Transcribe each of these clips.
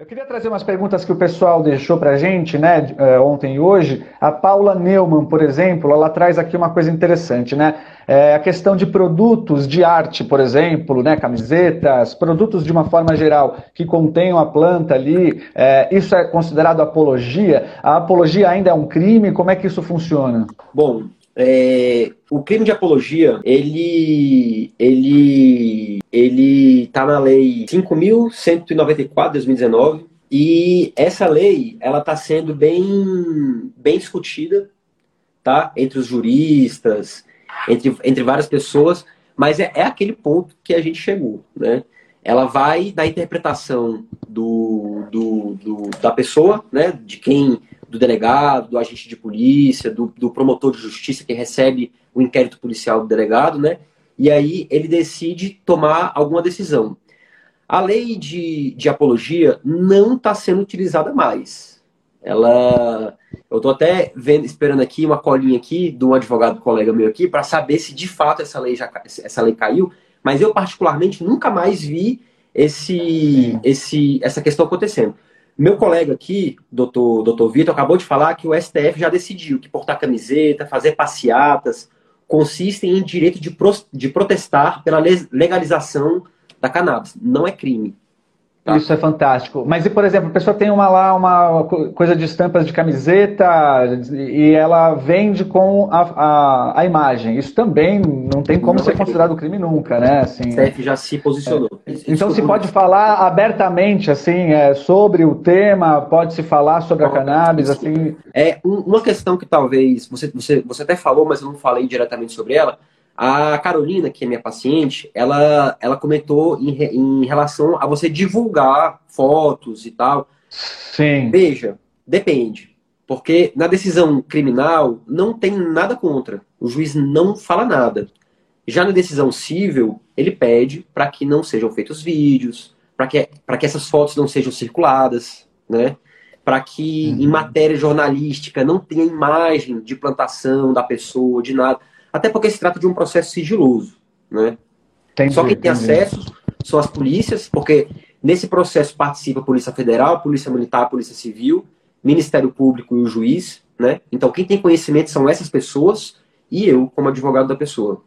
Eu queria trazer umas perguntas que o pessoal deixou para a gente, né, eh, ontem e hoje. A Paula Neumann, por exemplo, ela traz aqui uma coisa interessante, né? É a questão de produtos de arte, por exemplo, né, camisetas, produtos de uma forma geral que contenham a planta ali. É, isso é considerado apologia? A apologia ainda é um crime? Como é que isso funciona? Bom, é, o crime de apologia, ele, ele, ele tá na lei 5.194 de 2019 e essa lei, ela está sendo bem, bem discutida, tá? Entre os juristas, entre, entre várias pessoas, mas é, é aquele ponto que a gente chegou, né? Ela vai da interpretação do, do, do da pessoa, né? De quem do delegado, do agente de polícia, do, do promotor de justiça que recebe o inquérito policial do delegado, né? E aí ele decide tomar alguma decisão. A lei de, de apologia não está sendo utilizada mais. Ela, eu estou até vendo, esperando aqui uma colinha aqui de um advogado colega meu aqui para saber se de fato essa lei já essa lei caiu. Mas eu particularmente nunca mais vi esse, esse essa questão acontecendo. Meu colega aqui, doutor, doutor Vitor, acabou de falar que o STF já decidiu que portar camiseta, fazer passeatas, consistem em direito de, pro, de protestar pela legalização da cannabis. Não é crime. Tá. Isso é fantástico. Mas e, por exemplo, a pessoa tem uma lá, uma coisa de estampas de camiseta e ela vende com a, a, a imagem. Isso também não tem como não ser é considerado crime nunca, né? Assim, o CF já se posicionou. É. Então se pode falar abertamente, assim, é, sobre o tema, pode se falar sobre a cannabis, assim... É uma questão que talvez, você, você, você até falou, mas eu não falei diretamente sobre ela, a Carolina, que é minha paciente, ela, ela comentou em, em relação a você divulgar fotos e tal. Sim. Veja, depende. Porque na decisão criminal não tem nada contra. O juiz não fala nada. Já na decisão civil, ele pede para que não sejam feitos vídeos, para que, que essas fotos não sejam circuladas, né? Para que uhum. em matéria jornalística não tenha imagem de plantação da pessoa, de nada. Até porque se trata de um processo sigiloso, né? Entendi, Só quem tem entendi. acesso são as polícias, porque nesse processo participa a Polícia Federal, Polícia Militar, Polícia Civil, Ministério Público e o juiz, né? Então quem tem conhecimento são essas pessoas e eu como advogado da pessoa.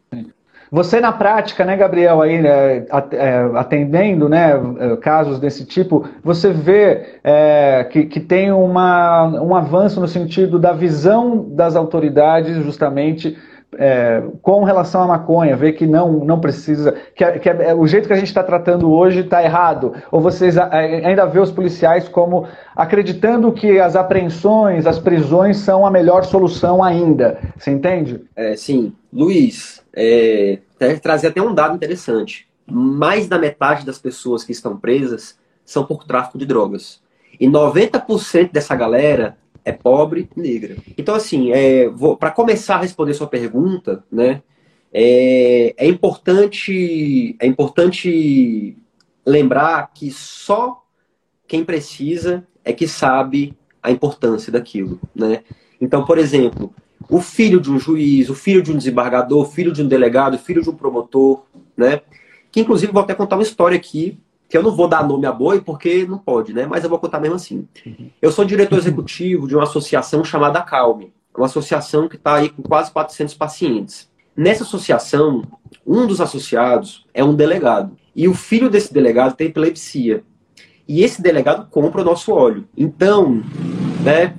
Você na prática, né, Gabriel, aí né, é, atendendo, né, casos desse tipo, você vê é, que, que tem uma, um avanço no sentido da visão das autoridades, justamente é, com relação à maconha, ver que não, não precisa, que, que é, o jeito que a gente está tratando hoje está errado, ou vocês ainda vê os policiais como acreditando que as apreensões, as prisões são a melhor solução ainda, você entende? É, sim, Luiz, é, trazer até um dado interessante, mais da metade das pessoas que estão presas são por tráfico de drogas, e 90% dessa galera é pobre e negra. Então, assim, é, para começar a responder sua pergunta, né, é, é, importante, é importante lembrar que só quem precisa é que sabe a importância daquilo. Né? Então, por exemplo, o filho de um juiz, o filho de um desembargador, o filho de um delegado, o filho de um promotor, né? que inclusive vou até contar uma história aqui que eu não vou dar nome a boi porque não pode, né? Mas eu vou contar mesmo assim. Eu sou diretor executivo de uma associação chamada Calme, uma associação que está aí com quase 400 pacientes. Nessa associação, um dos associados é um delegado e o filho desse delegado tem epilepsia. E esse delegado compra o nosso óleo. Então, né?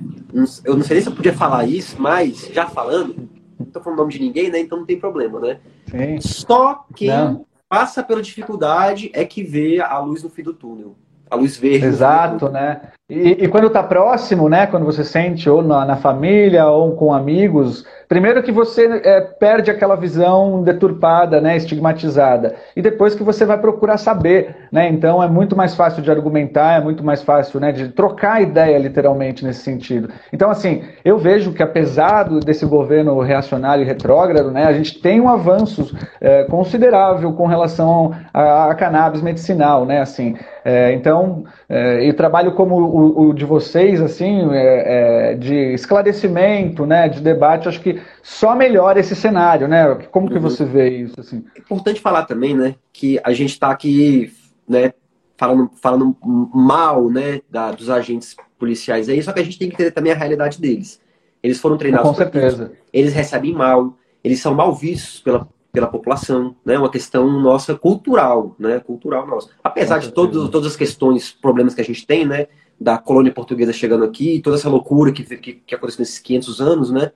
Eu não sei nem se eu podia falar isso, mas já falando, não estou falando o nome de ninguém, né? Então não tem problema, né? Sim. Só quem não passa pela dificuldade é que vê a luz no fim do túnel. A luz verde. Exato, né? E, e quando está próximo, né? Quando você sente ou na, na família ou com amigos, Primeiro que você é, perde aquela visão deturpada, né, estigmatizada. E depois que você vai procurar saber, né? Então é muito mais fácil de argumentar, é muito mais fácil, né, de trocar ideia literalmente nesse sentido. Então assim, eu vejo que apesar desse governo reacionário e retrógrado, né, a gente tem um avanço é, considerável com relação à cannabis medicinal, né? Assim, é, então, é, eu trabalho como o, o de vocês, assim, é, é, de esclarecimento, né, de debate, acho que só melhora esse cenário, né? Como que uhum. você vê isso? Assim? É importante falar também, né, que a gente está aqui, né, falando, falando mal né, da, dos agentes policiais aí, só que a gente tem que entender também a realidade deles. Eles foram treinados. Com certeza. Isso, eles recebem mal, eles são mal vistos pela, pela população, né? Uma questão nossa cultural, né? Cultural nossa. Apesar de todos, todas as questões, problemas que a gente tem, né? Da colônia portuguesa chegando aqui, toda essa loucura que, que, que aconteceu nesses 500 anos, né?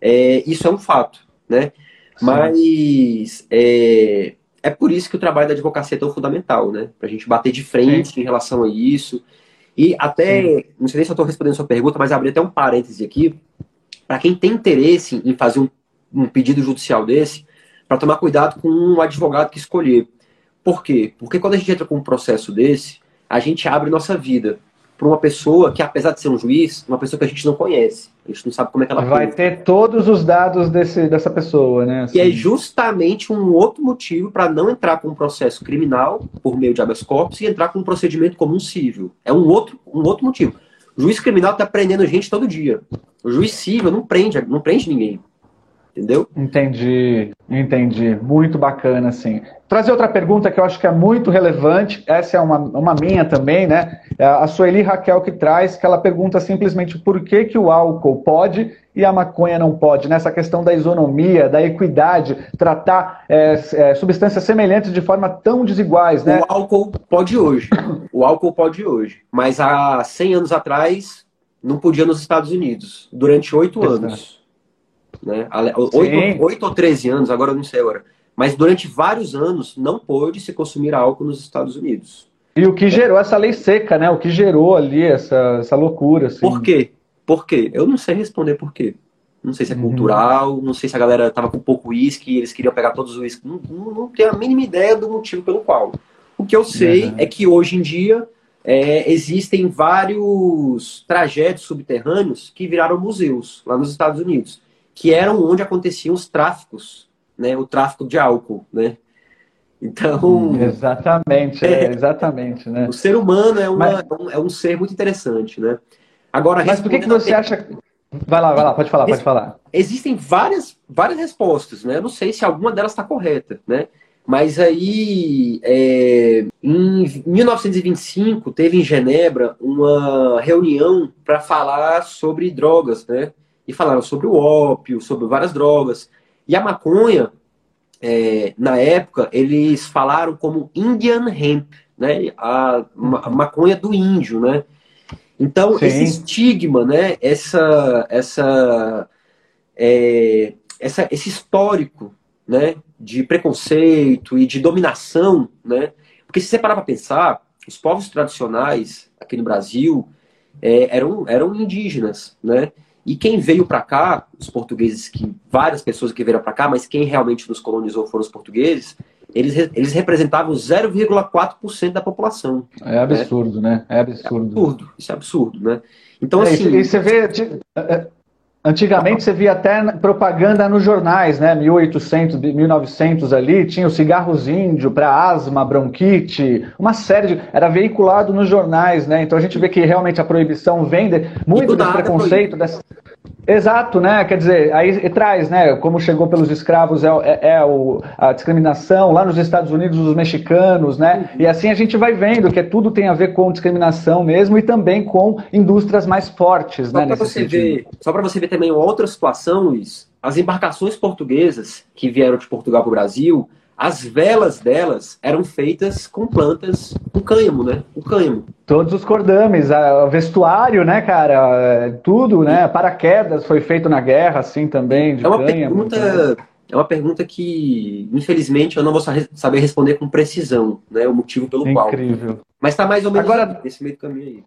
É, isso é um fato, né? Sim. Mas é, é por isso que o trabalho da advocacia é tão fundamental, né? Para a gente bater de frente Sim. em relação a isso. E até, Sim. não sei nem se eu estou respondendo a sua pergunta, mas abri até um parêntese aqui. Para quem tem interesse em fazer um, um pedido judicial desse, para tomar cuidado com o advogado que escolher. Por quê? Porque quando a gente entra com um processo desse, a gente abre nossa vida para uma pessoa que, apesar de ser um juiz, uma pessoa que a gente não conhece. A gente não sabe como é que ela Vai ter todos os dados desse, dessa pessoa, né? Assim. E é justamente um outro motivo para não entrar com um processo criminal por meio de habeas corpus e entrar com um procedimento comum civil. É um outro, um outro motivo. O juiz criminal está prendendo gente todo dia. O juiz civil não prende, não prende ninguém entendeu? Entendi, entendi. Muito bacana, assim. Trazer outra pergunta que eu acho que é muito relevante, essa é uma, uma minha também, né? É a Sueli Raquel que traz, que ela pergunta simplesmente por que, que o álcool pode e a maconha não pode, nessa questão da isonomia, da equidade, tratar é, é, substâncias semelhantes de forma tão desiguais, né? O álcool pode hoje, o álcool pode hoje, mas há 100 anos atrás não podia nos Estados Unidos, durante oito anos né? Oito ou 13 anos, agora eu não sei agora. Mas durante vários anos não pôde se consumir álcool nos Estados Unidos. E o que gerou essa lei seca, né? O que gerou ali essa, essa loucura. Assim. Por quê? Por quê? Eu não sei responder por quê. Não sei se é uhum. cultural, não sei se a galera tava com pouco uísque e eles queriam pegar todos os uísques. Não, não, não, tenho a mínima ideia do motivo pelo qual. O que eu sei uhum. é que hoje em dia é, existem vários trajetos subterrâneos que viraram museus lá nos Estados Unidos que eram onde aconteciam os tráficos, né? O tráfico de álcool, né? Então. Hum, exatamente, é, é, exatamente, né? O ser humano é, uma, mas, é, um, é um ser muito interessante, né? Agora, mas por que, que você acha. Vai lá, vai lá, pode falar, pode falar. Existem várias, várias respostas, né? Eu não sei se alguma delas está correta, né? Mas aí, é, em 1925, teve em Genebra uma reunião para falar sobre drogas, né? E falaram sobre o ópio, sobre várias drogas. E a maconha, é, na época, eles falaram como Indian hemp, né? A, a maconha do índio, né? Então, Sim. esse estigma, né? Essa, essa, é, essa, esse histórico, né? De preconceito e de dominação, né? Porque se você parar para pensar, os povos tradicionais aqui no Brasil é, eram, eram indígenas, né? E quem veio para cá, os portugueses, que várias pessoas que vieram para cá, mas quem realmente nos colonizou foram os portugueses, eles, eles representavam 0,4% da população. É absurdo, né? né? É absurdo. É absurdo. Isso é absurdo, né? Então, é, assim. E você vê. É, é, antigamente você via até propaganda nos jornais, né? 1800, 1900 ali, tinha os cigarros índio para asma, bronquite, uma série de. Era veiculado nos jornais, né? Então a gente vê que realmente a proibição vem de, muito desse preconceito, dessa, Exato, né? Quer dizer, aí traz, né? Como chegou pelos escravos é, é, é o, a discriminação lá nos Estados Unidos os mexicanos, né? E assim a gente vai vendo que tudo tem a ver com discriminação mesmo e também com indústrias mais fortes, só né? Você ver, só para você ver também uma outra situação, Luiz. As embarcações portuguesas que vieram de Portugal para o Brasil, as velas delas eram feitas com plantas, com cânhamo, né? O cânhamo. Todos os cordames, o vestuário, né, cara? Tudo, né? Paraquedas foi feito na guerra, assim, também, de é uma cânhamo. Pergunta, é uma pergunta que, infelizmente, eu não vou saber responder com precisão, né? O motivo pelo Incrível. qual. Incrível. Mas está mais ou menos Agora... nesse meio do caminho aí.